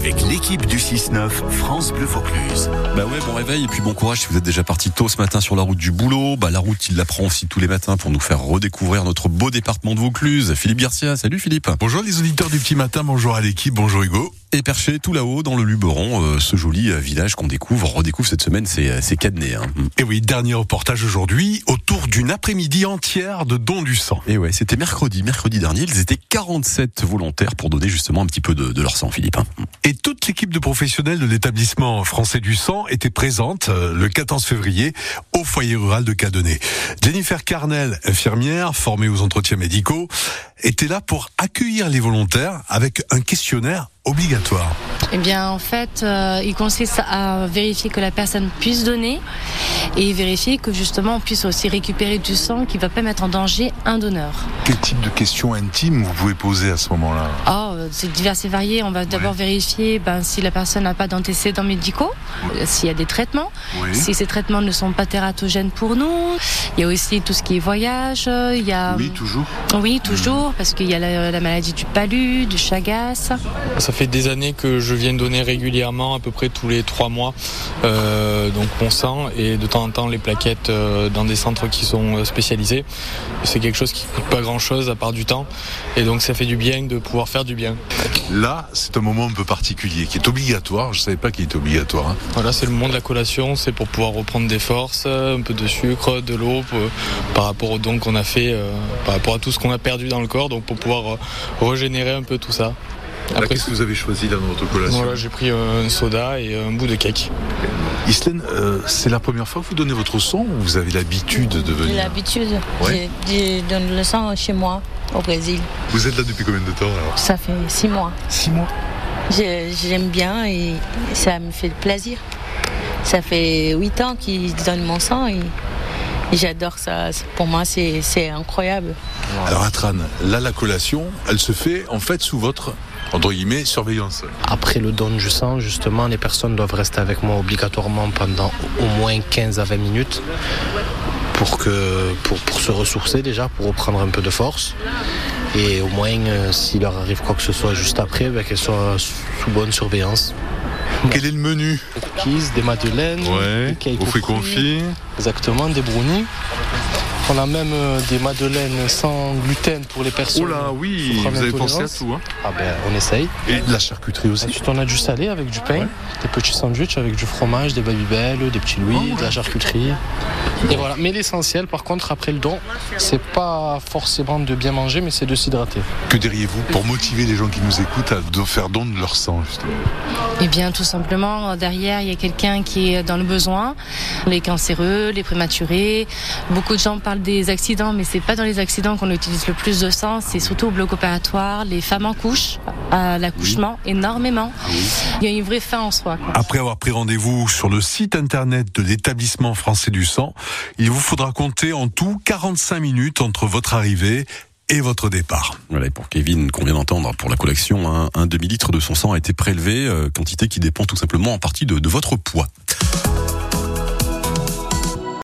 avec l'équipe du 6-9 France Bleu Vaucluse. Bah ouais, bon réveil et puis bon courage si vous êtes déjà parti tôt ce matin sur la route du boulot. Bah la route, il la prend aussi tous les matins pour nous faire redécouvrir notre beau département de Vaucluse. Philippe Garcia, salut Philippe. Bonjour les auditeurs du petit matin, bonjour à l'équipe, bonjour Hugo. Et perché tout là-haut dans le Luberon, euh, ce joli euh, village qu'on découvre, redécouvre cette semaine, c'est euh, c'est Cadenet. Hein. Et oui, dernier reportage aujourd'hui autour d'une après-midi entière de dons du sang. Et ouais, c'était mercredi, mercredi dernier, ils étaient 47 volontaires pour donner justement un petit peu de, de leur sang, Philippe. hein. Et toute l'équipe de professionnels de l'établissement français du sang était présente euh, le 14 février au foyer rural de Cadenet. Jennifer Carnel, infirmière formée aux entretiens médicaux, était là pour accueillir les volontaires avec un questionnaire obligatoire. Eh bien, en fait, euh, il consiste à vérifier que la personne puisse donner et vérifier que justement on puisse aussi récupérer du sang qui va pas mettre en danger un donneur. Quel type de questions intimes vous pouvez poser à ce moment-là? Oh, euh, c'est divers et varié. On va d'abord vérifier ben, si la personne n'a pas d'antécédents médicaux, euh, s'il y a des traitements, Oui. si ces traitements ne sont pas tératogènes pour nous. Il y a aussi tout ce qui est voyage. euh, Il y a toujours. oui toujours parce qu'il y a la, la maladie du palu, du chagas. Ça fait des années que je viens donner régulièrement, à peu près tous les trois mois, euh, donc mon sang et de temps en temps les plaquettes euh, dans des centres qui sont euh, spécialisés. C'est quelque chose qui coûte pas grand chose à part du temps et donc ça fait du bien de pouvoir faire du bien. Là, c'est un moment un peu particulier qui est obligatoire. Je savais pas qu'il était obligatoire. hein. Voilà, c'est le moment de la collation, c'est pour pouvoir reprendre des forces, euh, un peu de sucre, de l'eau par rapport aux dons qu'on a fait, par rapport à tout ce qu'on a perdu dans le corps, donc pour pouvoir régénérer un peu tout ça. Qu'est-ce que vous avez choisi dans votre collation voilà, j'ai pris euh, un soda et un bout de cake. Islaine, euh, c'est la première fois que vous donnez votre sang ou vous avez l'habitude de J'ai venir l'habitude. Ouais. Je, je donne le sang chez moi, au Brésil. Vous êtes là depuis combien de temps alors Ça fait six mois. Six mois. J'aime bien et ça me fait plaisir. Ça fait huit ans qu'ils donnent mon sang et, j'adore ça. Pour moi, c'est c'est incroyable. Alors Atran, là la collation, elle se fait en fait sous votre entre guillemets surveillance. Après le don du sang, justement, les personnes doivent rester avec moi obligatoirement pendant au moins 15 à 20 minutes pour, que, pour, pour se ressourcer déjà, pour reprendre un peu de force. Et au moins, euh, s'il leur arrive quoi que ce soit juste après, ben, qu'elles soient sous bonne surveillance. Quel est le menu Des cookies, des madeleines, des cakes aux fruits fruits, confits. Exactement, des brownies. On a même euh, des madeleines sans gluten pour les personnes. Oh là oui, vous avez pensé à tout. Hein Ah ben, on essaye. Et de la charcuterie aussi. Ensuite, on a du salé avec du pain, des petits sandwichs avec du fromage, des babybel, des petits louis, de la charcuterie. Et voilà. Mais l'essentiel, par contre, après le don, c'est pas forcément de bien manger, mais c'est de s'hydrater. Que diriez-vous pour motiver les gens qui nous écoutent à de- faire don de leur sang justement? Eh bien, tout simplement, derrière, il y a quelqu'un qui est dans le besoin. Les cancéreux, les prématurés. Beaucoup de gens parlent des accidents, mais c'est pas dans les accidents qu'on utilise le plus de sang. C'est surtout au bloc opératoire, les femmes en couche, à l'accouchement, énormément. Il y a une vraie fin en soi. quoi. Après avoir pris rendez-vous sur le site internet de l'établissement français du sang, il vous faudra compter en tout 45 minutes entre votre arrivée et votre départ. Voilà, et pour Kevin, qu'on vient d'entendre, pour la collection, un, un demi-litre de son sang a été prélevé, euh, quantité qui dépend tout simplement en partie de, de votre poids.